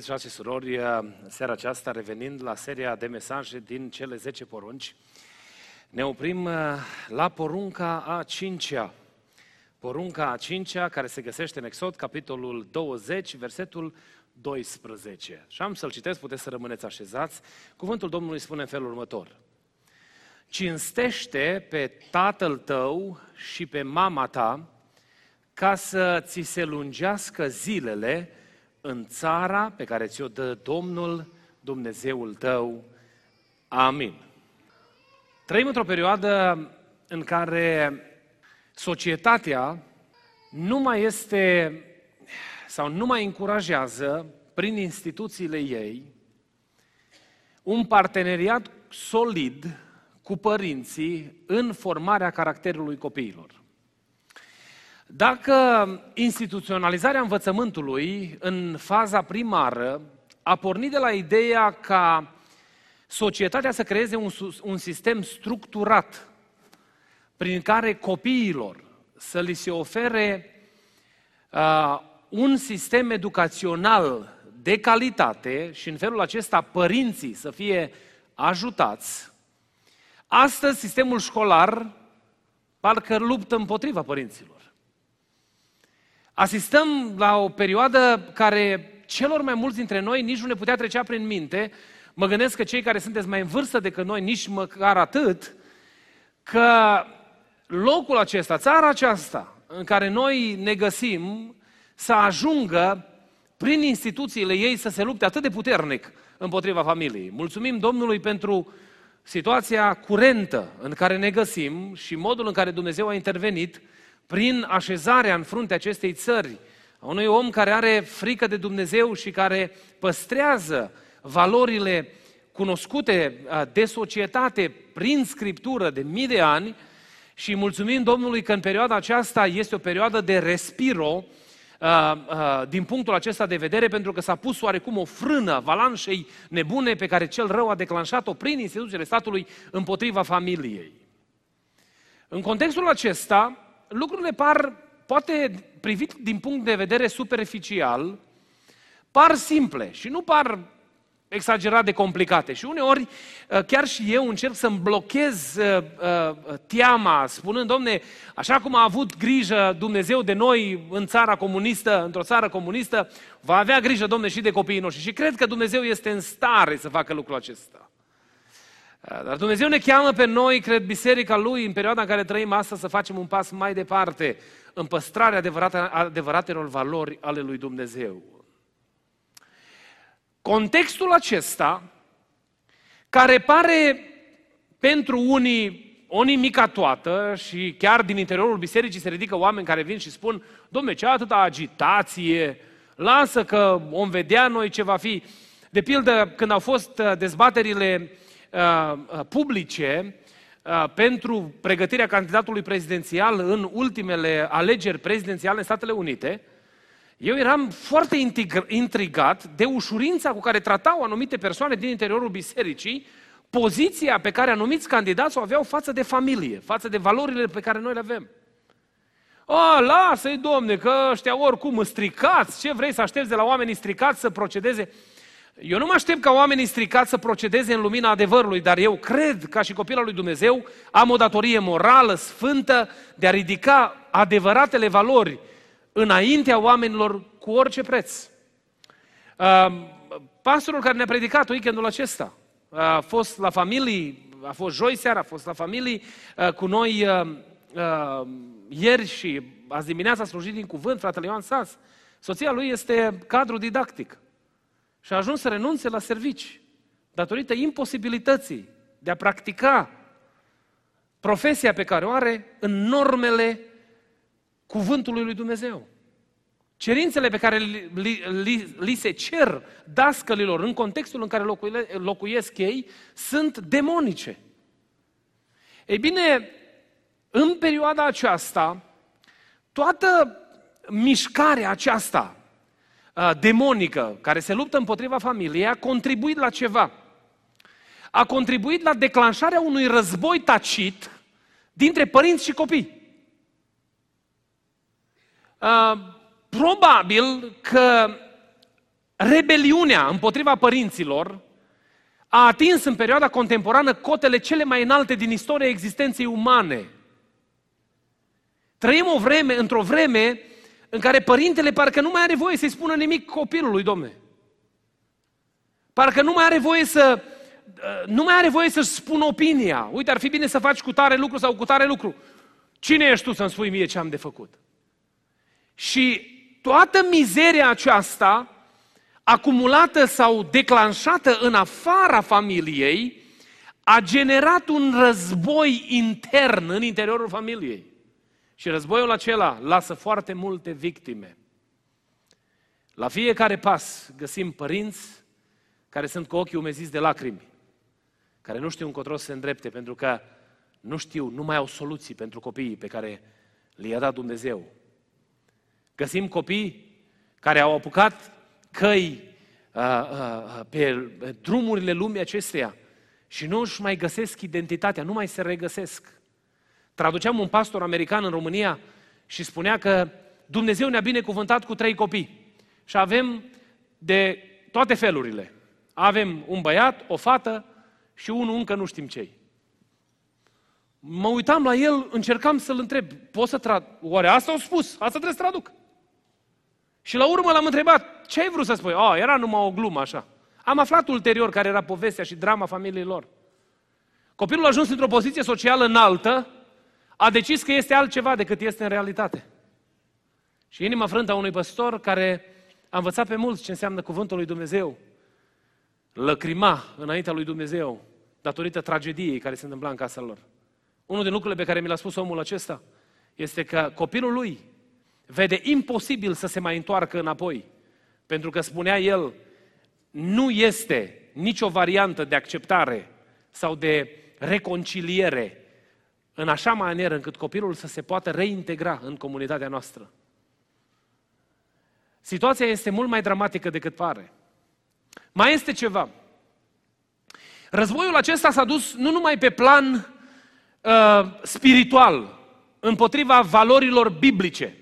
Iubiți frate și surori, seara aceasta, revenind la seria de mesaje din cele 10 porunci, ne oprim uh, la porunca a cincea. Porunca a cincea, care se găsește în Exod, capitolul 20, versetul 12. Și am să-l citesc, puteți să rămâneți așezați. Cuvântul Domnului spune în felul următor. Cinstește pe tatăl tău și pe mama ta, ca să ți se lungească zilele în țara pe care ți-o dă Domnul Dumnezeul tău. Amin. Trăim într-o perioadă în care societatea nu mai este sau nu mai încurajează prin instituțiile ei un parteneriat solid cu părinții în formarea caracterului copiilor. Dacă instituționalizarea învățământului în faza primară a pornit de la ideea ca societatea să creeze un, un sistem structurat prin care copiilor să li se ofere uh, un sistem educațional de calitate și în felul acesta părinții să fie ajutați, astăzi sistemul școlar parcă luptă împotriva părinților. Asistăm la o perioadă care celor mai mulți dintre noi nici nu ne putea trecea prin minte. Mă gândesc că cei care sunteți mai în vârstă decât noi, nici măcar atât, că locul acesta, țara aceasta în care noi ne găsim, să ajungă prin instituțiile ei să se lupte atât de puternic împotriva familiei. Mulțumim Domnului pentru situația curentă în care ne găsim și modul în care Dumnezeu a intervenit prin așezarea în fruntea acestei țări a unui om care are frică de Dumnezeu și care păstrează valorile cunoscute de societate prin scriptură de mii de ani și mulțumim Domnului că în perioada aceasta este o perioadă de respiro din punctul acesta de vedere, pentru că s-a pus oarecum o frână valanșei nebune pe care cel rău a declanșat-o prin instituțiile statului împotriva familiei. În contextul acesta, lucrurile par, poate privit din punct de vedere superficial, par simple și nu par exagerat de complicate. Și uneori, uh, chiar și eu încerc să-mi blochez uh, uh, teama, spunând, domne, așa cum a avut grijă Dumnezeu de noi în țara comunistă, într-o țară comunistă, va avea grijă, domne, și de copiii noștri. Și cred că Dumnezeu este în stare să facă lucrul acesta. Dar Dumnezeu ne cheamă pe noi, cred, biserica Lui, în perioada în care trăim astăzi, să facem un pas mai departe în păstrarea adevărate, adevăratelor valori ale Lui Dumnezeu. Contextul acesta, care pare pentru unii o nimica toată și chiar din interiorul bisericii se ridică oameni care vin și spun, domne, ce atâta agitație, lasă că om vedea noi ce va fi. De pildă, când au fost uh, dezbaterile Uh, uh, publice uh, pentru pregătirea candidatului prezidențial în ultimele alegeri prezidențiale în Statele Unite, eu eram foarte intrigat de ușurința cu care tratau anumite persoane din interiorul bisericii poziția pe care anumiți candidați o aveau față de familie, față de valorile pe care noi le avem. A, lasă-i, domne, că ăștia oricum stricați, ce vrei să aștepți de la oamenii stricați să procedeze? Eu nu mă aștept ca oamenii stricați să procedeze în lumina adevărului, dar eu cred, ca și copilul lui Dumnezeu, am o datorie morală, sfântă, de a ridica adevăratele valori înaintea oamenilor cu orice preț. Pastorul care ne-a predicat weekendul acesta a fost la familii, a fost joi seara, a fost la familii cu noi ieri și azi dimineața a slujit din cuvânt, fratele Ioan Sas. Soția lui este cadru didactic. Și a ajuns să renunțe la servici datorită imposibilității de a practica profesia pe care o are în normele cuvântului lui Dumnezeu. Cerințele pe care li, li, li, li se cer dascălilor în contextul în care locuiesc ei sunt demonice. Ei bine, în perioada aceasta, toată mișcarea aceasta uh, demonică care se luptă împotriva familiei a contribuit la ceva. A contribuit la declanșarea unui război tacit dintre părinți și copii. Uh, probabil că rebeliunea împotriva părinților a atins în perioada contemporană cotele cele mai înalte din istoria existenței umane. Trăim o vreme, într-o vreme în care părintele parcă nu mai are voie să-i spună nimic copilului, domne. Parcă nu mai are voie să nu mai are voie să-și spună opinia. Uite, ar fi bine să faci cu tare lucru sau cu tare lucru. Cine ești tu să-mi spui mie ce am de făcut? Și toată mizeria aceasta, acumulată sau declanșată în afara familiei, a generat un război intern în interiorul familiei. Și războiul acela lasă foarte multe victime. La fiecare pas găsim părinți care sunt cu ochii umeziți de lacrimi, care nu știu încotro să se îndrepte, pentru că nu știu, nu mai au soluții pentru copiii pe care le-a dat Dumnezeu. Găsim copii care au apucat căi uh, uh, pe drumurile lumii acesteia și nu își mai găsesc identitatea, nu mai se regăsesc. Traduceam un pastor american în România și spunea că Dumnezeu ne-a binecuvântat cu trei copii și avem de toate felurile. Avem un băiat, o fată și unul încă nu știm cei. Mă uitam la el, încercam să-l întreb, poți să trad... Oare asta au spus? Asta trebuie să traduc. Și la urmă l-am întrebat, ce ai vrut să spui? Oh, era numai o glumă așa. Am aflat ulterior care era povestea și drama familiei lor. Copilul a ajuns într-o poziție socială înaltă, a decis că este altceva decât este în realitate. Și inima frântă a unui păstor care a învățat pe mulți ce înseamnă cuvântul lui Dumnezeu, lăcrima înaintea lui Dumnezeu datorită tragediei care se întâmpla în casa lor. Unul din lucrurile pe care mi l-a spus omul acesta este că copilul lui vede imposibil să se mai întoarcă înapoi. Pentru că spunea el, nu este nicio variantă de acceptare sau de reconciliere în așa manieră încât copilul să se poată reintegra în comunitatea noastră. Situația este mult mai dramatică decât pare. Mai este ceva. Războiul acesta s-a dus nu numai pe plan uh, spiritual, împotriva valorilor biblice.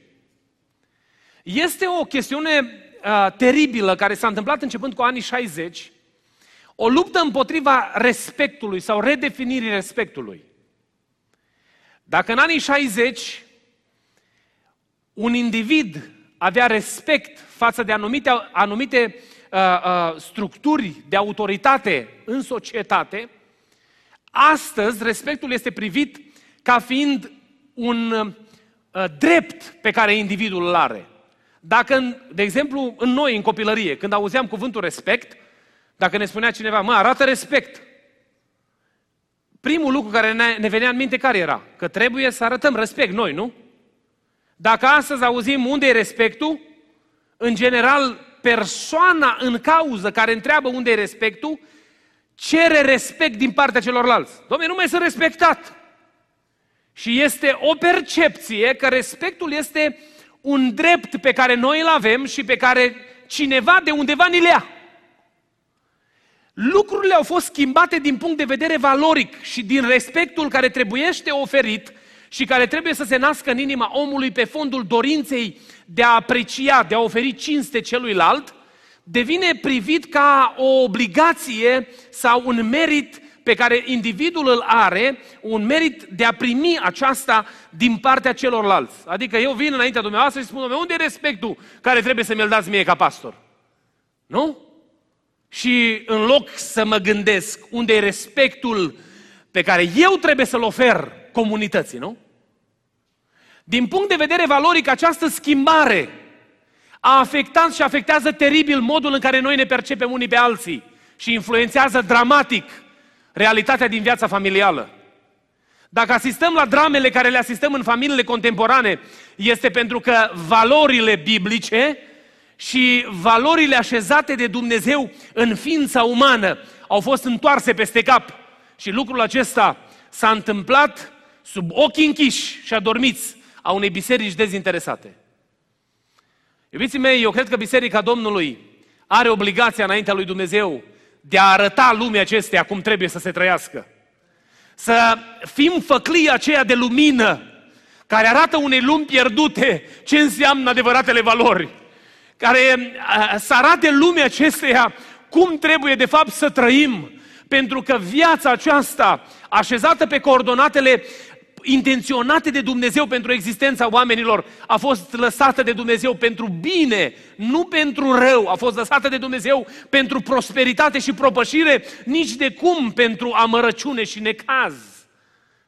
Este o chestiune uh, teribilă care s-a întâmplat începând cu anii 60, o luptă împotriva respectului sau redefinirii respectului. Dacă în anii 60 un individ avea respect față de anumite, anumite uh, uh, structuri de autoritate în societate, astăzi respectul este privit ca fiind un uh, drept pe care individul îl are. Dacă, de exemplu, în noi, în copilărie, când auzeam cuvântul respect, dacă ne spunea cineva, mă, arată respect, primul lucru care ne, ne venea în minte care era? Că trebuie să arătăm respect noi, nu? Dacă astăzi auzim unde e respectul, în general, persoana în cauză care întreabă unde e respectul, cere respect din partea celorlalți. Dom'le, nu mai sunt respectat. Și este o percepție că respectul este un drept pe care noi îl avem și pe care cineva de undeva ni le ia. Lucrurile au fost schimbate din punct de vedere valoric și din respectul care trebuiește oferit și care trebuie să se nască în inima omului pe fondul dorinței de a aprecia, de a oferi cinste celuilalt, devine privit ca o obligație sau un merit pe care individul îl are, un merit de a primi aceasta din partea celorlalți. Adică eu vin înaintea dumneavoastră și spun, unde e respectul care trebuie să mi-l dați mie ca pastor? Nu? Și în loc să mă gândesc unde e respectul pe care eu trebuie să-l ofer comunității, nu? Din punct de vedere valoric, această schimbare a afectat și afectează teribil modul în care noi ne percepem unii pe alții și influențează dramatic realitatea din viața familială. Dacă asistăm la dramele care le asistăm în familiile contemporane, este pentru că valorile biblice și valorile așezate de Dumnezeu în ființa umană au fost întoarse peste cap. Și lucrul acesta s-a întâmplat sub ochii închiși și adormiți a unei biserici dezinteresate. Iubiții mei, eu cred că Biserica Domnului are obligația înaintea lui Dumnezeu de a arăta lumea acestea cum trebuie să se trăiască. Să fim făclia aceea de lumină care arată unei lumi pierdute ce înseamnă adevăratele valori. Care să arate lumea acesteia cum trebuie de fapt să trăim. Pentru că viața aceasta, așezată pe coordonatele intenționate de Dumnezeu pentru existența oamenilor, a fost lăsată de Dumnezeu pentru bine, nu pentru rău, a fost lăsată de Dumnezeu pentru prosperitate și propășire, nici de cum pentru amărăciune și necaz.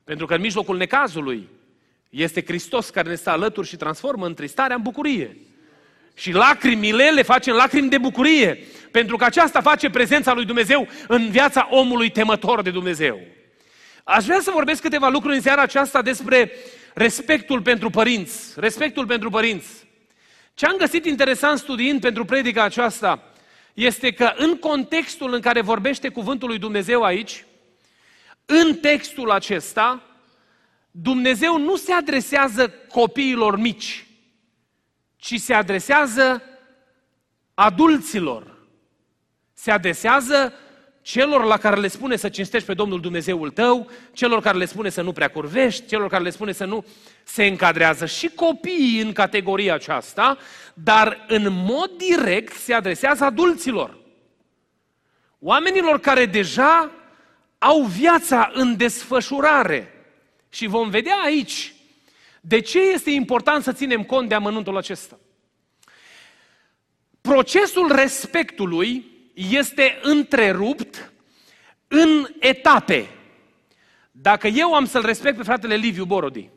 Pentru că în mijlocul necazului este Hristos care ne stă alături și transformă întristarea în bucurie. Și lacrimile le facem lacrimi de bucurie, pentru că aceasta face prezența lui Dumnezeu în viața omului temător de Dumnezeu. Aș vrea să vorbesc câteva lucruri în seara aceasta despre respectul pentru părinți. Respectul pentru părinți. Ce am găsit interesant studiind pentru predica aceasta este că în contextul în care vorbește cuvântul lui Dumnezeu aici, în textul acesta, Dumnezeu nu se adresează copiilor mici, ci se adresează adulților. Se adresează celor la care le spune să cinstești pe Domnul Dumnezeul tău, celor care le spune să nu prea curvești, celor care le spune să nu se încadrează și copiii în categoria aceasta, dar în mod direct se adresează adulților. Oamenilor care deja au viața în desfășurare. Și vom vedea aici de ce este important să ținem cont de amănuntul acesta. Procesul respectului este întrerupt în etape. Dacă eu am să-l respect pe fratele Liviu Borodi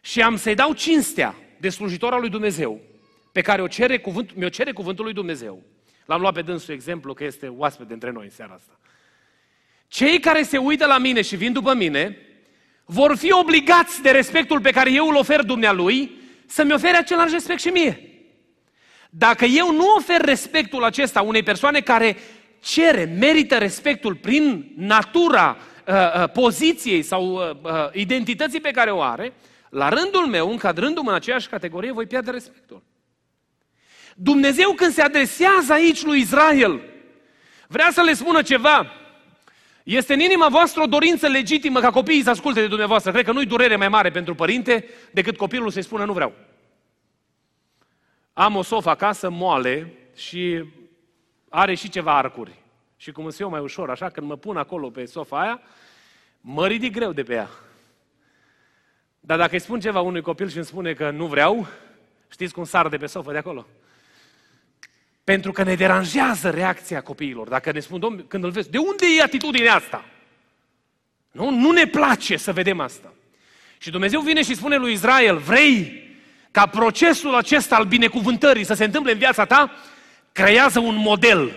și am să-i dau cinstea de slujitor al lui Dumnezeu, pe care o cere cuvânt, mi-o cere cuvântul lui Dumnezeu, l-am luat pe dânsul exemplu că este oaspete între noi în seara asta. Cei care se uită la mine și vin după mine, vor fi obligați de respectul pe care eu îl ofer dumnealui să-mi ofere același respect și mie. Dacă eu nu ofer respectul acesta unei persoane care cere, merită respectul prin natura uh, uh, poziției sau uh, uh, identității pe care o are, la rândul meu, încadrându-mă în aceeași categorie, voi pierde respectul. Dumnezeu când se adresează aici lui Israel, vrea să le spună ceva. Este în inima voastră o dorință legitimă ca copiii să asculte de dumneavoastră. Cred că nu-i durere mai mare pentru părinte decât copilul să-i spună nu vreau. Am o sofă acasă moale și are și ceva arcuri. Și cum sunt eu mai ușor, așa, când mă pun acolo pe sofa aia, mă ridic greu de pe ea. Dar dacă îi spun ceva unui copil și îmi spune că nu vreau, știți cum sar de pe sofă de acolo? Pentru că ne deranjează reacția copiilor. Dacă ne spun, domn, când îl vezi, de unde e atitudinea asta? Nu, nu ne place să vedem asta. Și Dumnezeu vine și spune lui Israel, vrei ca procesul acesta al binecuvântării să se întâmple în viața ta, creează un model.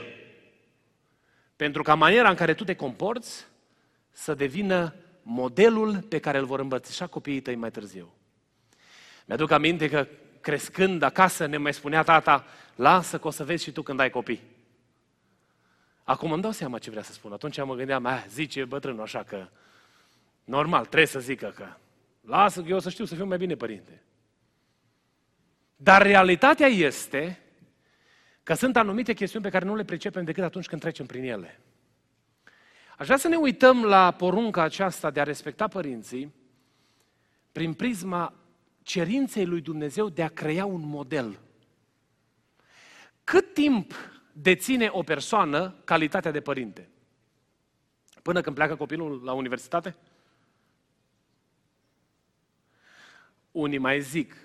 Pentru ca maniera în care tu te comporți să devină modelul pe care îl vor îmbățișa copiii tăi mai târziu. Mi-aduc aminte că crescând acasă ne mai spunea tata, lasă că o să vezi și tu când ai copii. Acum îmi dau seama ce vrea să spun. Atunci mă gândeam, ah, zice bătrânul așa că normal, trebuie să zică că lasă că eu să știu să fiu mai bine părinte. Dar realitatea este că sunt anumite chestiuni pe care nu le pricepem decât atunci când trecem prin ele. Aș vrea să ne uităm la porunca aceasta de a respecta părinții prin prisma cerinței lui Dumnezeu de a crea un model. Cât timp deține o persoană calitatea de părinte? Până când pleacă copilul la universitate? Unii mai zic,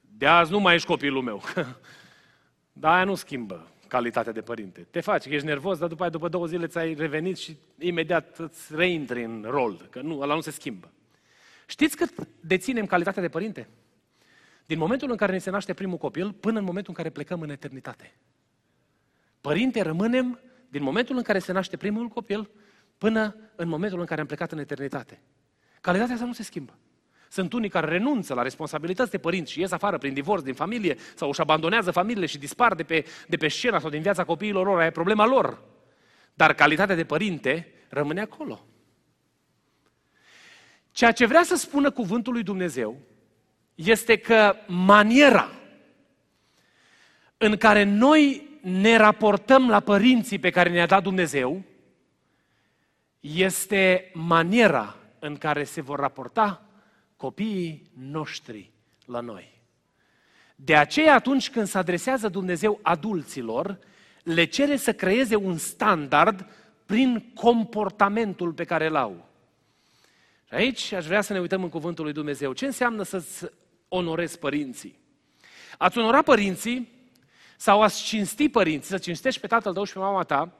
de azi nu mai ești copilul meu. Dar aia nu schimbă calitatea de părinte. Te faci că ești nervos, dar după aia, după două zile ți-ai revenit și imediat îți reintri în rol, că nu, ăla nu se schimbă. Știți cât deținem calitatea de părinte? Din momentul în care ne se naște primul copil până în momentul în care plecăm în eternitate. Părinte rămânem din momentul în care se naște primul copil până în momentul în care am plecat în eternitate. Calitatea asta nu se schimbă. Sunt unii care renunță la responsabilități de părinți și ies afară prin divorț din familie sau își abandonează familiile și dispar de pe, de pe scena sau din viața copiilor lor, aia e problema lor. Dar calitatea de părinte rămâne acolo. Ceea ce vrea să spună cuvântul lui Dumnezeu este că maniera în care noi ne raportăm la părinții pe care ne-a dat Dumnezeu este maniera în care se vor raporta copiii noștri la noi. De aceea atunci când se adresează Dumnezeu adulților, le cere să creeze un standard prin comportamentul pe care îl au. Și aici aș vrea să ne uităm în cuvântul lui Dumnezeu. Ce înseamnă să-ți onorezi părinții? Ați onora părinții sau ați cinsti părinții, să cinstești pe tatăl tău și pe mama ta,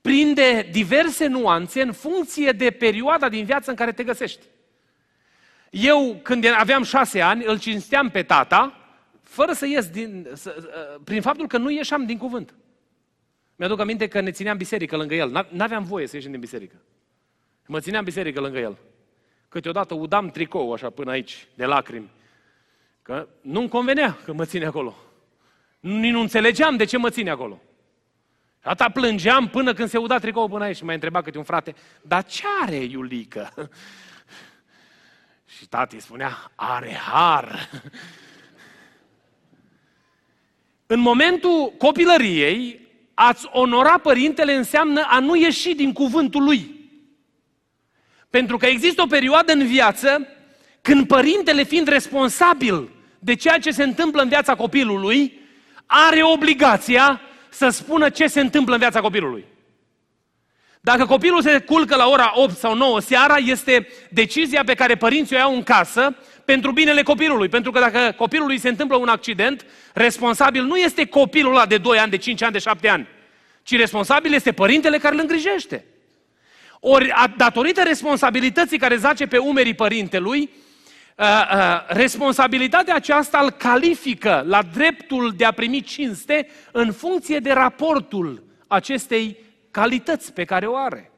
prinde diverse nuanțe în funcție de perioada din viață în care te găsești. Eu, când aveam șase ani, îl cinsteam pe tata, fără să ies din, să, uh, prin faptul că nu ieșeam din cuvânt. Mi-aduc aminte că ne țineam biserică lângă el. N-aveam voie să ieșim din biserică. Mă țineam biserică lângă el. Câteodată udam tricou așa până aici, de lacrimi. Că nu-mi convenea că mă ține acolo. Nici nu înțelegeam de ce mă ține acolo. Și atâta plângeam până când se uda tricou până aici și m-a întrebat câte un frate, dar ce are Iulică? Și tati spunea, are har. În momentul copilăriei, ați onora părintele înseamnă a nu ieși din cuvântul lui. Pentru că există o perioadă în viață când părintele fiind responsabil de ceea ce se întâmplă în viața copilului, are obligația să spună ce se întâmplă în viața copilului. Dacă copilul se culcă la ora 8 sau 9 seara, este decizia pe care părinții o iau în casă pentru binele copilului. Pentru că dacă copilului se întâmplă un accident, responsabil nu este copilul ăla de 2 ani, de 5 ani, de 7 ani, ci responsabil este părintele care îl îngrijește. Ori, datorită responsabilității care zace pe umerii părintelui, uh, uh, responsabilitatea aceasta îl califică la dreptul de a primi cinste în funcție de raportul acestei calități pe care o are.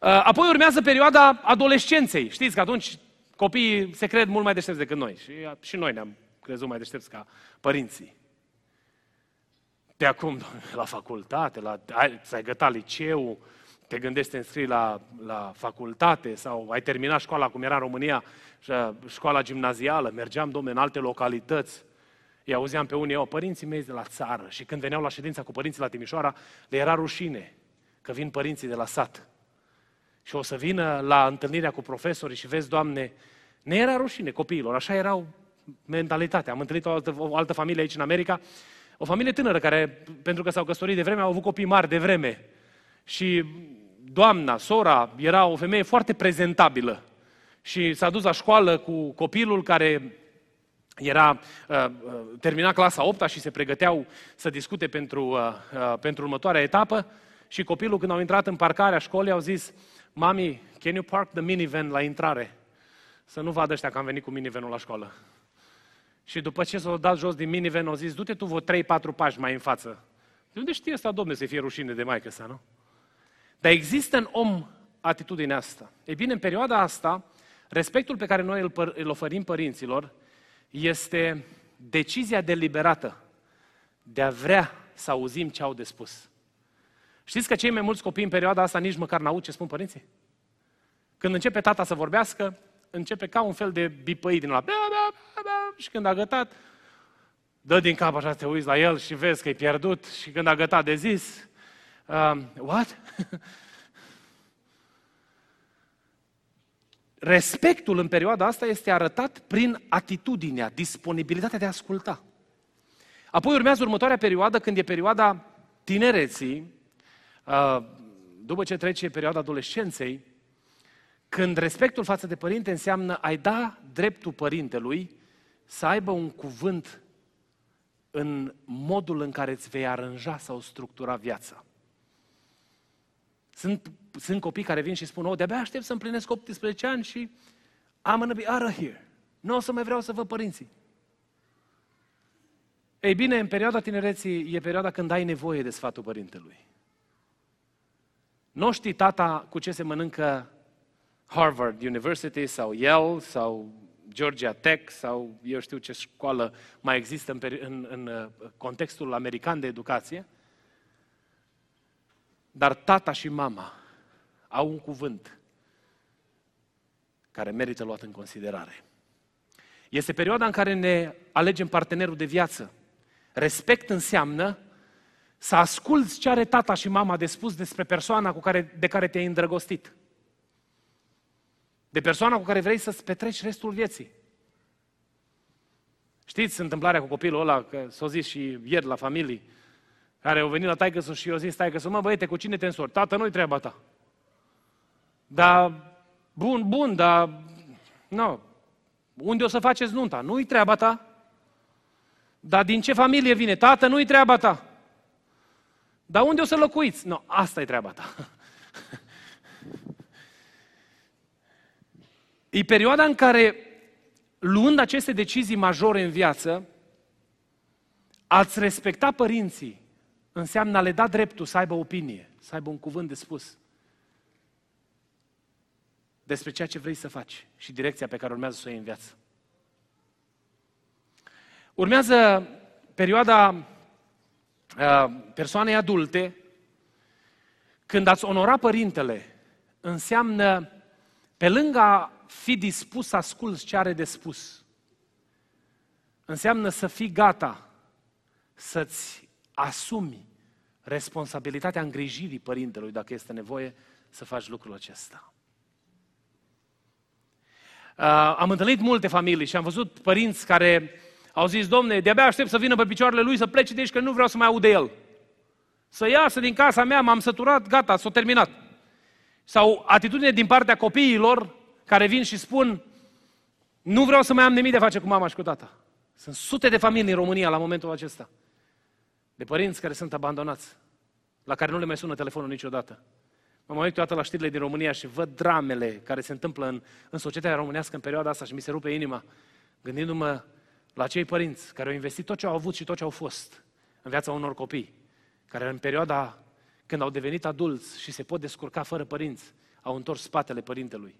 Uh, apoi urmează perioada adolescenței. Știți că atunci copiii se cred mult mai deștepți decât noi. Și, și noi ne-am crezut mai deștepți ca părinții. De acum, la facultate, la, ai, ți-ai gătat liceu, te gândești să te înscrii la, la facultate sau ai terminat școala cum era în România, școala gimnazială, mergeam, domne, în alte localități. Îi auzeam pe unii, au părinții mei de la țară și când veneau la ședința cu părinții la Timișoara, le era rușine că vin părinții de la sat. Și o să vină la întâlnirea cu profesorii și vezi, Doamne, ne era rușine copiilor, așa erau mentalitatea. Am întâlnit o altă, o altă familie aici în America, o familie tânără care, pentru că s-au căsătorit de vreme, au avut copii mari de vreme. Și doamna, sora, era o femeie foarte prezentabilă. Și s-a dus la școală cu copilul care era uh, uh, termina clasa 8 și se pregăteau să discute pentru, uh, uh, pentru următoarea etapă și copilul când au intrat în parcarea școlii au zis Mami, can you park the minivan la intrare? Să nu vadă ăștia că am venit cu minivanul la școală. Și după ce s-au dat jos din minivan, au zis, du-te tu vreo 3-4 pași mai în față. De unde știe asta, domne, să fie rușine de maică sa, nu? Dar există în om atitudinea asta. Ei bine, în perioada asta, respectul pe care noi îl, îl oferim părinților este decizia deliberată de a vrea să auzim ce au de spus. Știți că cei mai mulți copii în perioada asta nici măcar n-aud ce spun părinții? Când începe tata să vorbească, începe ca un fel de bipăi din la și când a gătat, dă din cap așa, te uiți la el și vezi că e pierdut și când a gătat de zis, um, what? Respectul în perioada asta este arătat prin atitudinea, disponibilitatea de a asculta. Apoi urmează următoarea perioadă, când e perioada tinereții, uh, după ce trece perioada adolescenței, când respectul față de părinte înseamnă ai da dreptul părintelui să aibă un cuvânt în modul în care îți vei aranja sau structura viața. Sunt, sunt copii care vin și spun, oh, de-abia aștept să împlinesc 18 ani și I'm gonna be out of here. Nu o să mai vreau să văd părinții. Ei bine, în perioada tinereții e perioada când ai nevoie de sfatul părintelui. Nu știi tata cu ce se mănâncă Harvard University sau Yale sau Georgia Tech sau eu știu ce școală mai există în, în, în uh, contextul american de educație. Dar tata și mama au un cuvânt care merită luat în considerare. Este perioada în care ne alegem partenerul de viață. Respect înseamnă să asculți ce are tata și mama de spus despre persoana cu care, de care te-ai îndrăgostit. De persoana cu care vrei să-ți petreci restul vieții. Știți întâmplarea cu copilul ăla, că s-a zis și ieri la familie, care au venit la taică și au zis taică mă băiete, cu cine te însori? Tată, nu-i treaba ta. Dar, bun, bun, dar, nu, no, unde o să faceți nunta? Nu-i treaba ta. Dar din ce familie vine? Tată, nu-i treaba ta. Dar unde o să locuiți? Nu, no, asta e treaba ta. e perioada în care, luând aceste decizii majore în viață, ați respecta părinții înseamnă a le da dreptul să aibă opinie, să aibă un cuvânt de spus despre ceea ce vrei să faci și direcția pe care urmează să o iei în viață. Urmează perioada uh, persoanei adulte, când ați onora părintele, înseamnă, pe lângă a fi dispus să asculți ce are de spus, înseamnă să fii gata să-ți asumi responsabilitatea îngrijirii părintelui, dacă este nevoie să faci lucrul acesta. Uh, am întâlnit multe familii și am văzut părinți care au zis, domne, de-abia aștept să vină pe picioarele lui să plece de aici, că nu vreau să mai aud de el. Să iasă din casa mea, m-am săturat, gata, s-a terminat. Sau atitudine din partea copiilor care vin și spun, nu vreau să mai am nimic de face cu mama și cu tata. Sunt sute de familii în România la momentul acesta. De părinți care sunt abandonați, la care nu le mai sună telefonul niciodată. Mă mai uit toată la știrile din România și văd dramele care se întâmplă în, în societatea românească în perioada asta și mi se rupe inima, gândindu-mă la cei părinți care au investit tot ce au avut și tot ce au fost în viața unor copii, care în perioada când au devenit adulți și se pot descurca fără părinți, au întors spatele părintelui.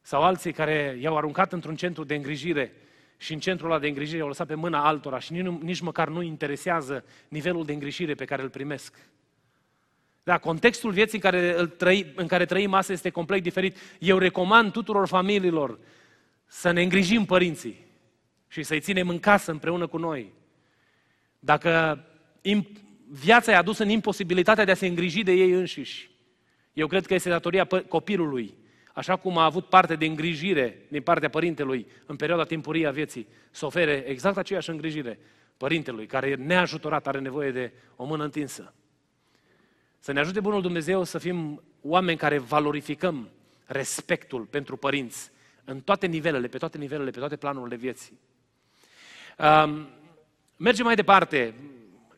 Sau alții care i-au aruncat într-un centru de îngrijire și în centrul ăla de îngrijire au lăsat pe mâna altora și nici, nici măcar nu interesează nivelul de îngrijire pe care îl primesc. Da, contextul vieții în care, îl trăi, în care trăim astăzi este complet diferit. Eu recomand tuturor familiilor să ne îngrijim părinții și să-i ținem în casă împreună cu noi. Dacă viața i-a dus în imposibilitatea de a se îngriji de ei înșiși, eu cred că este datoria copilului, așa cum a avut parte de îngrijire din partea părintelui în perioada timpurie a vieții, să ofere exact aceeași îngrijire părintelui, care neajutorat are nevoie de o mână întinsă. Să ne ajute Bunul Dumnezeu să fim oameni care valorificăm respectul pentru părinți în toate nivelele, pe toate nivelele, pe toate planurile vieții. Um, mergem mai departe.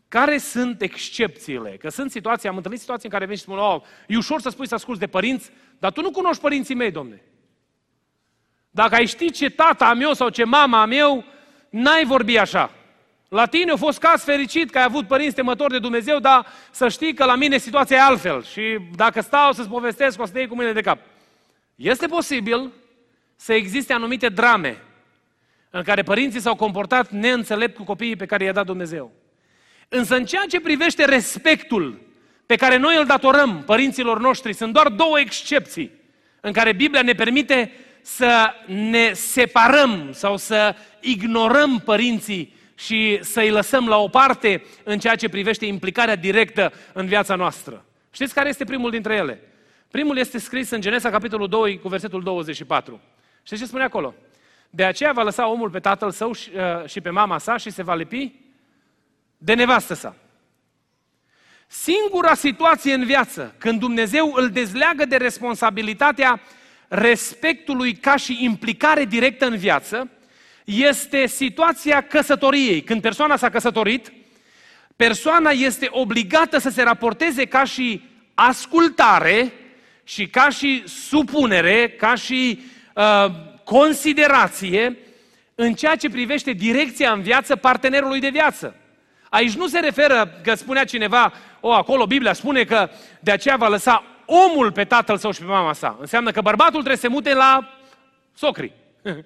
Care sunt excepțiile? Că sunt situații, am întâlnit situații în care veni și spun, oh, e ușor să spui să asculți de părinți, dar tu nu cunoști părinții mei, domne. Dacă ai ști ce tata am eu sau ce mama am eu, n-ai vorbi așa. La tine a fost caz fericit că ai avut părinți temători de Dumnezeu, dar să știi că la mine situația e altfel și dacă stau să-ți povestesc, o să te iei cu mine de cap. Este posibil să existe anumite drame în care părinții s-au comportat neînțelept cu copiii pe care i-a dat Dumnezeu. Însă în ceea ce privește respectul pe care noi îl datorăm părinților noștri, sunt doar două excepții în care Biblia ne permite să ne separăm sau să ignorăm părinții și să-i lăsăm la o parte în ceea ce privește implicarea directă în viața noastră. Știți care este primul dintre ele? Primul este scris în Genesa, capitolul 2, cu versetul 24. Știți ce spune acolo? De aceea va lăsa omul pe tatăl său și, uh, și pe mama sa și se va lipi de nevastă sa. Singura situație în viață când Dumnezeu îl dezleagă de responsabilitatea respectului ca și implicare directă în viață, este situația căsătoriei. Când persoana s-a căsătorit, persoana este obligată să se raporteze ca și ascultare și ca și supunere, ca și uh, considerație în ceea ce privește direcția în viață partenerului de viață. Aici nu se referă că spunea cineva, o, acolo Biblia spune că de aceea va lăsa omul pe tatăl său și pe mama sa. Înseamnă că bărbatul trebuie să se mute la socri.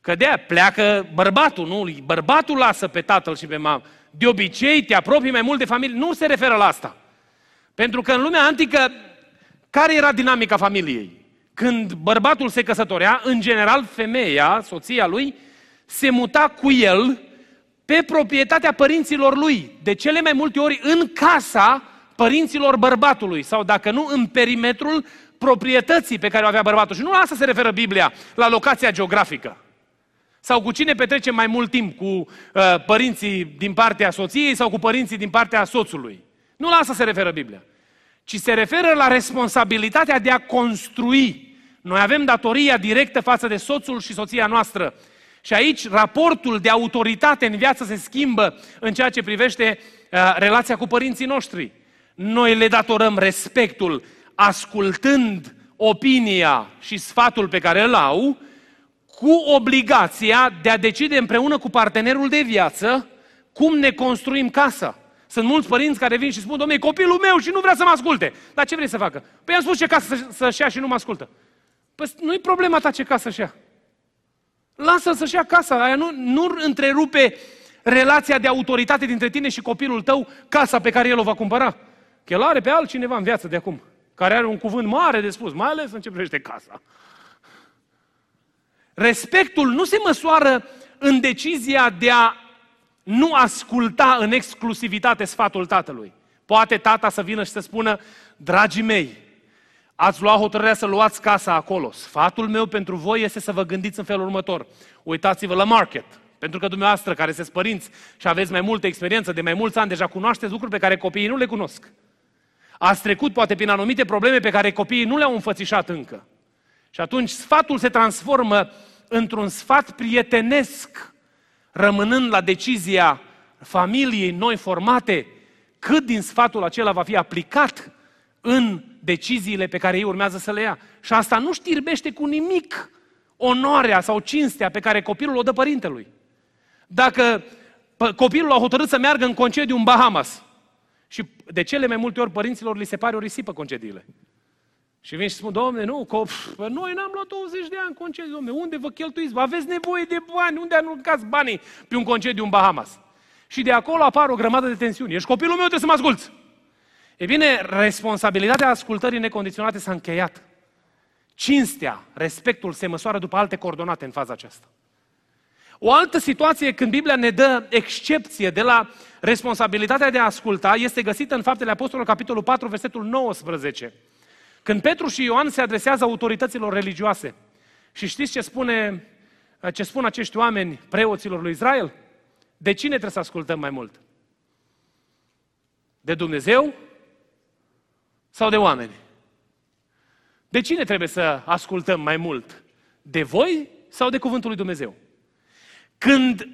Că de pleacă bărbatul, nu? Bărbatul lasă pe tatăl și pe mama. De obicei te apropii mai mult de familie. Nu se referă la asta. Pentru că în lumea antică, care era dinamica familiei? Când bărbatul se căsătorea, în general femeia, soția lui, se muta cu el pe proprietatea părinților lui. De cele mai multe ori în casa părinților bărbatului sau dacă nu în perimetrul proprietății pe care o avea bărbatul. Și nu la asta se referă Biblia, la locația geografică. Sau cu cine petrece mai mult timp, cu uh, părinții din partea soției sau cu părinții din partea soțului. Nu la asta se referă Biblia, ci se referă la responsabilitatea de a construi. Noi avem datoria directă față de soțul și soția noastră. Și aici raportul de autoritate în viață se schimbă în ceea ce privește uh, relația cu părinții noștri. Noi le datorăm respectul ascultând opinia și sfatul pe care îl au, cu obligația de a decide împreună cu partenerul de viață cum ne construim casa. Sunt mulți părinți care vin și spun, domnule, copilul meu și nu vrea să mă asculte. Dar ce vrei să facă? Păi am spus ce casă să-și ia și nu mă ascultă. Păi nu-i problema ta ce casă să-și ia. Lasă-l să-și ia casa. Aia nu, nu întrerupe relația de autoritate dintre tine și copilul tău, casa pe care el o va cumpăra. Că el are pe altcineva în viață de acum, care are un cuvânt mare de spus, mai ales în ce privește casa. Respectul nu se măsoară în decizia de a nu asculta în exclusivitate sfatul tatălui. Poate tata să vină și să spună, dragii mei, ați luat hotărârea să luați casa acolo. Sfatul meu pentru voi este să vă gândiți în felul următor. Uitați-vă la market, pentru că dumneavoastră, care sunteți părinți și aveți mai multă experiență, de mai mulți ani, deja cunoașteți lucruri pe care copiii nu le cunosc. Ați trecut poate prin anumite probleme pe care copiii nu le-au înfățișat încă. Și atunci sfatul se transformă într-un sfat prietenesc, rămânând la decizia familiei noi formate, cât din sfatul acela va fi aplicat în deciziile pe care ei urmează să le ia. Și asta nu știrbește cu nimic onoarea sau cinstea pe care copilul o dă părintelui. Dacă copilul a hotărât să meargă în concediu în Bahamas și de cele mai multe ori părinților li se pare o risipă concediile. Și vin și spun, domne, nu, că păi noi n-am luat 20 de ani concediu, domne, unde vă cheltuiți? Aveți nevoie de bani, unde aruncați banii pe un concediu în Bahamas? Și de acolo apar o grămadă de tensiuni. Ești copilul meu, trebuie să mă asculți. E bine, responsabilitatea ascultării necondiționate s-a încheiat. Cinstea, respectul se măsoară după alte coordonate în faza aceasta. O altă situație când Biblia ne dă excepție de la responsabilitatea de a asculta este găsită în Faptele Apostolului, capitolul 4, versetul 19. Când Petru și Ioan se adresează autorităților religioase și știți ce, spune, ce spun acești oameni preoților lui Israel? De cine trebuie să ascultăm mai mult? De Dumnezeu sau de oameni? De cine trebuie să ascultăm mai mult? De voi sau de cuvântul lui Dumnezeu? Când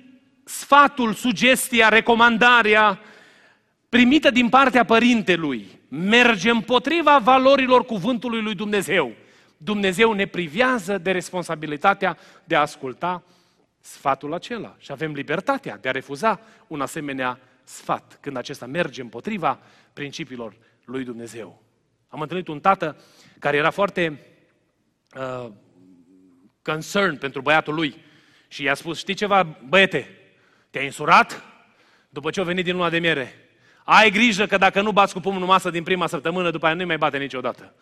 sfatul, sugestia, recomandarea primită din partea părintelui merge împotriva valorilor cuvântului lui Dumnezeu, Dumnezeu ne privează de responsabilitatea de a asculta sfatul acela și avem libertatea de a refuza un asemenea sfat când acesta merge împotriva principiilor lui Dumnezeu. Am întâlnit un tată care era foarte uh, concerned pentru băiatul lui și i-a spus, știi ceva, băiete, te-ai însurat după ce a venit din luna de miere. Ai grijă că dacă nu bați cu pumnul în masă din prima săptămână, după aia nu mai bate niciodată.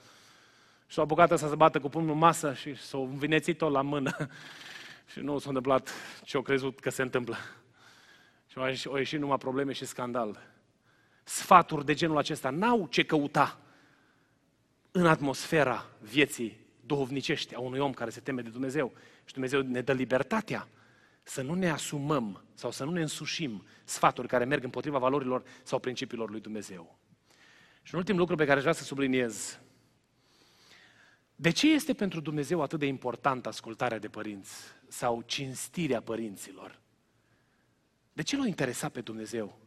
Și s-a apucat să se bată cu pumnul în masă și s-a învinețit-o la mână. și nu s-a întâmplat ce au crezut că se întâmplă. Și au ieșit numai probleme și scandal. Sfaturi de genul acesta n-au ce căuta în atmosfera vieții duhovnicești a unui om care se teme de Dumnezeu. Și Dumnezeu ne dă libertatea să nu ne asumăm sau să nu ne însușim sfaturi care merg împotriva valorilor sau principiilor lui Dumnezeu. Și un ultim lucru pe care aș vrea să subliniez. De ce este pentru Dumnezeu atât de important ascultarea de părinți sau cinstirea părinților? De ce l-a interesat pe Dumnezeu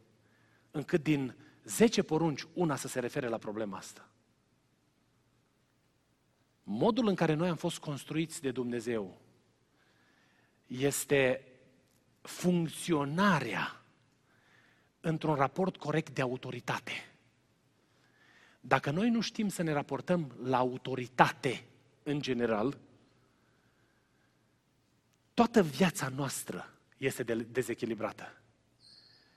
încât din 10 porunci una să se refere la problema asta? Modul în care noi am fost construiți de Dumnezeu este funcționarea într-un raport corect de autoritate. Dacă noi nu știm să ne raportăm la autoritate în general, toată viața noastră este dezechilibrată.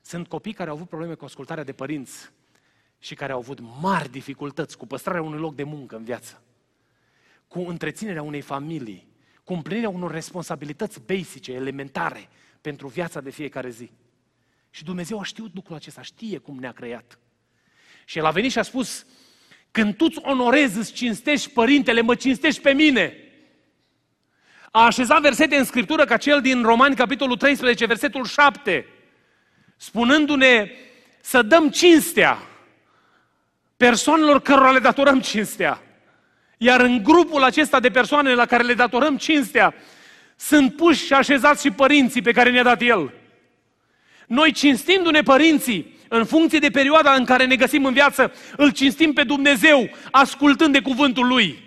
Sunt copii care au avut probleme cu ascultarea de părinți și care au avut mari dificultăți cu păstrarea unui loc de muncă în viață, cu întreținerea unei familii, cu împlinirea unor responsabilități basice, elementare, pentru viața de fiecare zi. Și Dumnezeu a știut lucrul acesta, știe cum ne-a creat. Și El a venit și a spus, când tu îți onorezi, îți cinstești părintele, mă cinstești pe mine. A așezat versete în Scriptură ca cel din Romani, capitolul 13, versetul 7, spunându-ne să dăm cinstea persoanelor cărora le datorăm cinstea. Iar în grupul acesta de persoane la care le datorăm cinstea, sunt puși și așezați și părinții pe care ne-a dat El. Noi cinstindu-ne părinții, în funcție de perioada în care ne găsim în viață, îl cinstim pe Dumnezeu, ascultând de cuvântul Lui.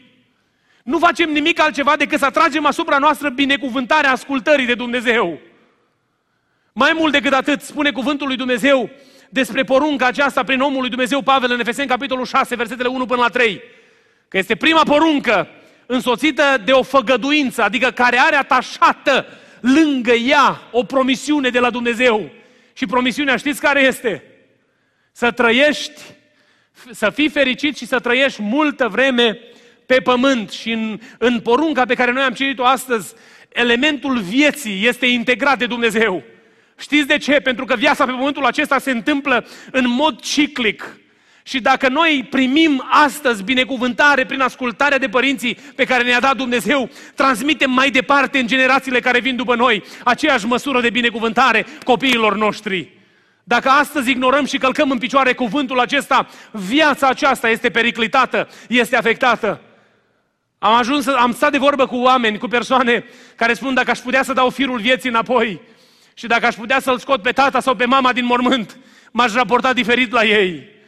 Nu facem nimic altceva decât să atragem asupra noastră binecuvântarea ascultării de Dumnezeu. Mai mult decât atât, spune cuvântul lui Dumnezeu despre porunca aceasta prin omul lui Dumnezeu Pavel în Efeseni, capitolul 6, versetele 1 până la 3. Că este prima poruncă însoțită de o făgăduință, adică care are atașată lângă ea o promisiune de la Dumnezeu. Și promisiunea știți care este? Să trăiești, să fii fericit și să trăiești multă vreme pe pământ. Și în, în porunca pe care noi am citit-o astăzi, elementul vieții este integrat de Dumnezeu. Știți de ce? Pentru că viața pe pământul acesta se întâmplă în mod ciclic. Și dacă noi primim astăzi binecuvântare prin ascultarea de părinții pe care ne-a dat Dumnezeu, transmitem mai departe în generațiile care vin după noi aceeași măsură de binecuvântare copiilor noștri. Dacă astăzi ignorăm și călcăm în picioare cuvântul acesta, viața aceasta este periclitată, este afectată. Am ajuns, am stat de vorbă cu oameni, cu persoane care spun dacă aș putea să dau firul vieții înapoi și dacă aș putea să-l scot pe tata sau pe mama din mormânt, m-aș raporta diferit la ei.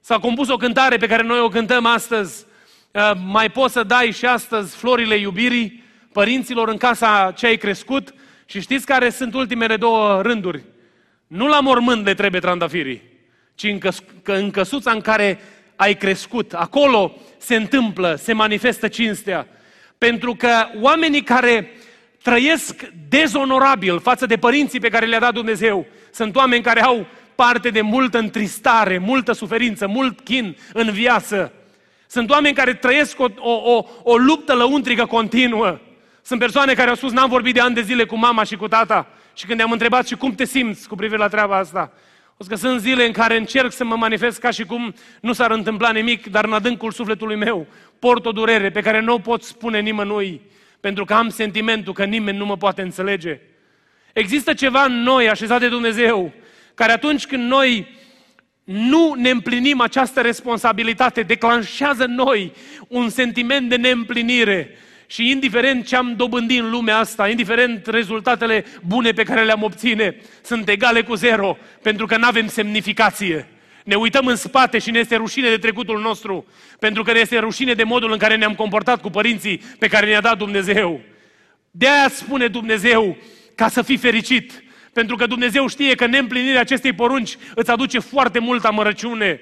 S-a compus o cântare pe care noi o cântăm astăzi. Uh, mai poți să dai și astăzi florile iubirii părinților în casa ce ai crescut și știți care sunt ultimele două rânduri? Nu la mormânt le trebuie trandafirii, ci în, căs- în căsuța în care ai crescut. Acolo se întâmplă, se manifestă cinstea. Pentru că oamenii care trăiesc dezonorabil față de părinții pe care le-a dat Dumnezeu sunt oameni care au parte de multă întristare, multă suferință, mult chin în viață. Sunt oameni care trăiesc o, o, o, o luptă lăuntrică continuă. Sunt persoane care au spus, n-am vorbit de ani de zile cu mama și cu tata. Și când i-am întrebat și cum te simți cu privire la treaba asta, o că sunt zile în care încerc să mă manifest ca și cum nu s-ar întâmpla nimic, dar în adâncul sufletului meu port o durere pe care nu o pot spune nimănui, pentru că am sentimentul că nimeni nu mă poate înțelege. Există ceva în noi așezat de Dumnezeu care atunci când noi nu ne împlinim această responsabilitate, declanșează în noi un sentiment de neîmplinire. Și indiferent ce am dobândit în lumea asta, indiferent rezultatele bune pe care le-am obține, sunt egale cu zero, pentru că nu avem semnificație. Ne uităm în spate și ne este rușine de trecutul nostru, pentru că ne este rușine de modul în care ne-am comportat cu părinții pe care ne-a dat Dumnezeu. De aia spune Dumnezeu, ca să fii fericit, pentru că Dumnezeu știe că neîmplinirea acestei porunci îți aduce foarte multă amărăciune.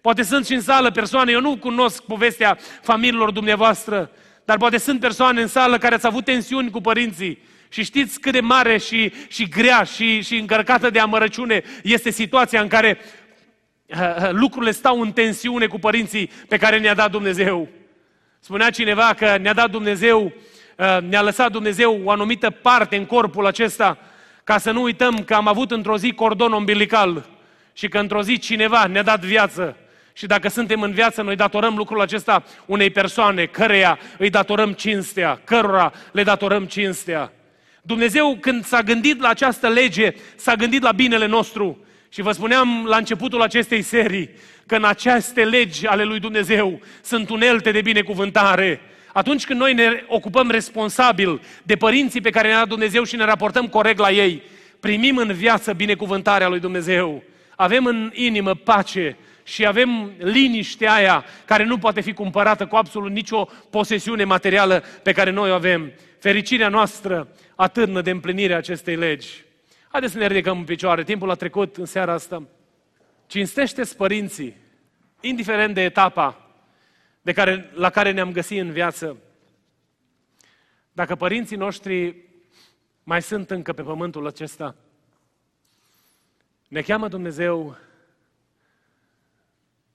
Poate sunt și în sală persoane, eu nu cunosc povestea familiilor dumneavoastră, dar poate sunt persoane în sală care ați avut tensiuni cu părinții și știți cât de mare și, și grea și, și încărcată de amărăciune este situația în care uh, uh, lucrurile stau în tensiune cu părinții pe care ne-a dat Dumnezeu. Spunea cineva că ne-a dat Dumnezeu, uh, ne-a lăsat Dumnezeu o anumită parte în corpul acesta ca să nu uităm că am avut într-o zi cordon umbilical și că într-o zi cineva ne-a dat viață. Și dacă suntem în viață, noi datorăm lucrul acesta unei persoane, căreia îi datorăm cinstea, cărora le datorăm cinstea. Dumnezeu, când s-a gândit la această lege, s-a gândit la binele nostru. Și vă spuneam la începutul acestei serii că în aceste legi ale lui Dumnezeu sunt unelte de binecuvântare, atunci când noi ne ocupăm responsabil de părinții pe care ne-a dat Dumnezeu și ne raportăm corect la ei, primim în viață binecuvântarea lui Dumnezeu. Avem în inimă pace și avem liniștea aia care nu poate fi cumpărată cu absolut nicio posesiune materială pe care noi o avem. Fericirea noastră atârnă de împlinirea acestei legi. Haideți să ne ridicăm în picioare. Timpul a trecut în seara asta. Cinstește-ți părinții. indiferent de etapa de care, la care ne-am găsit în viață, dacă părinții noștri mai sunt încă pe pământul acesta, ne cheamă Dumnezeu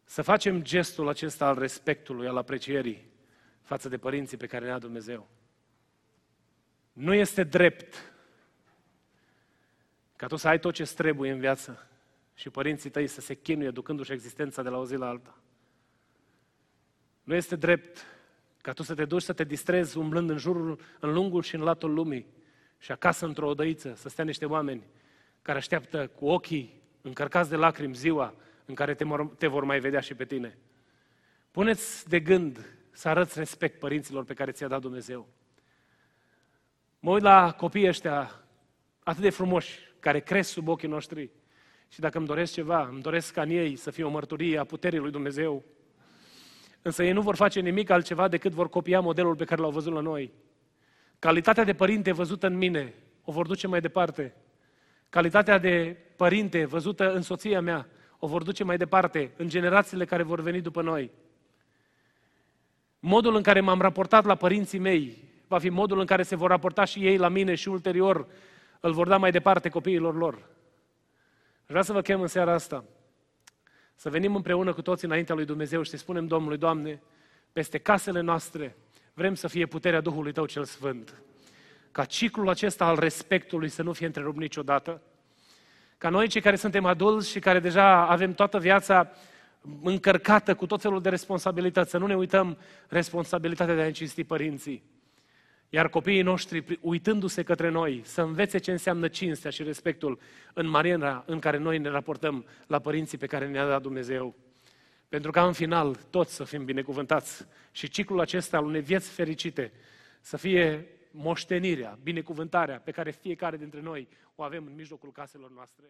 să facem gestul acesta al respectului, al aprecierii față de părinții pe care ne-a Dumnezeu. Nu este drept ca tu să ai tot ce trebuie în viață și părinții tăi să se chinuie ducându-și existența de la o zi la alta. Nu este drept ca tu să te duci să te distrezi umblând în jurul, în lungul și în latul lumii și acasă într-o odăiță să stea niște oameni care așteaptă cu ochii încărcați de lacrimi ziua în care te, te vor mai vedea și pe tine. Puneți de gând să arăți respect părinților pe care ți-a dat Dumnezeu. Mă uit la copiii ăștia atât de frumoși, care cresc sub ochii noștri. Și dacă îmi doresc ceva, îmi doresc ca în ei să fie o mărturie a puterii lui Dumnezeu. Însă ei nu vor face nimic altceva decât vor copia modelul pe care l-au văzut la noi. Calitatea de părinte văzută în mine o vor duce mai departe. Calitatea de părinte văzută în soția mea o vor duce mai departe în generațiile care vor veni după noi. Modul în care m-am raportat la părinții mei va fi modul în care se vor raporta și ei la mine și ulterior îl vor da mai departe copiilor lor. Vreau să vă chem în seara asta să venim împreună cu toți înaintea lui Dumnezeu și să spunem Domnului, Doamne, peste casele noastre vrem să fie puterea Duhului Tău cel Sfânt. Ca ciclul acesta al respectului să nu fie întrerupt niciodată. Ca noi, cei care suntem adulți și care deja avem toată viața încărcată cu tot felul de responsabilități, să nu ne uităm responsabilitatea de a încinsti părinții. Iar copiii noștri, uitându-se către noi, să învețe ce înseamnă cinstea și respectul în maniera în care noi ne raportăm la părinții pe care ne-a dat Dumnezeu. Pentru ca în final toți să fim binecuvântați și ciclul acesta al unei vieți fericite să fie moștenirea, binecuvântarea pe care fiecare dintre noi o avem în mijlocul caselor noastre.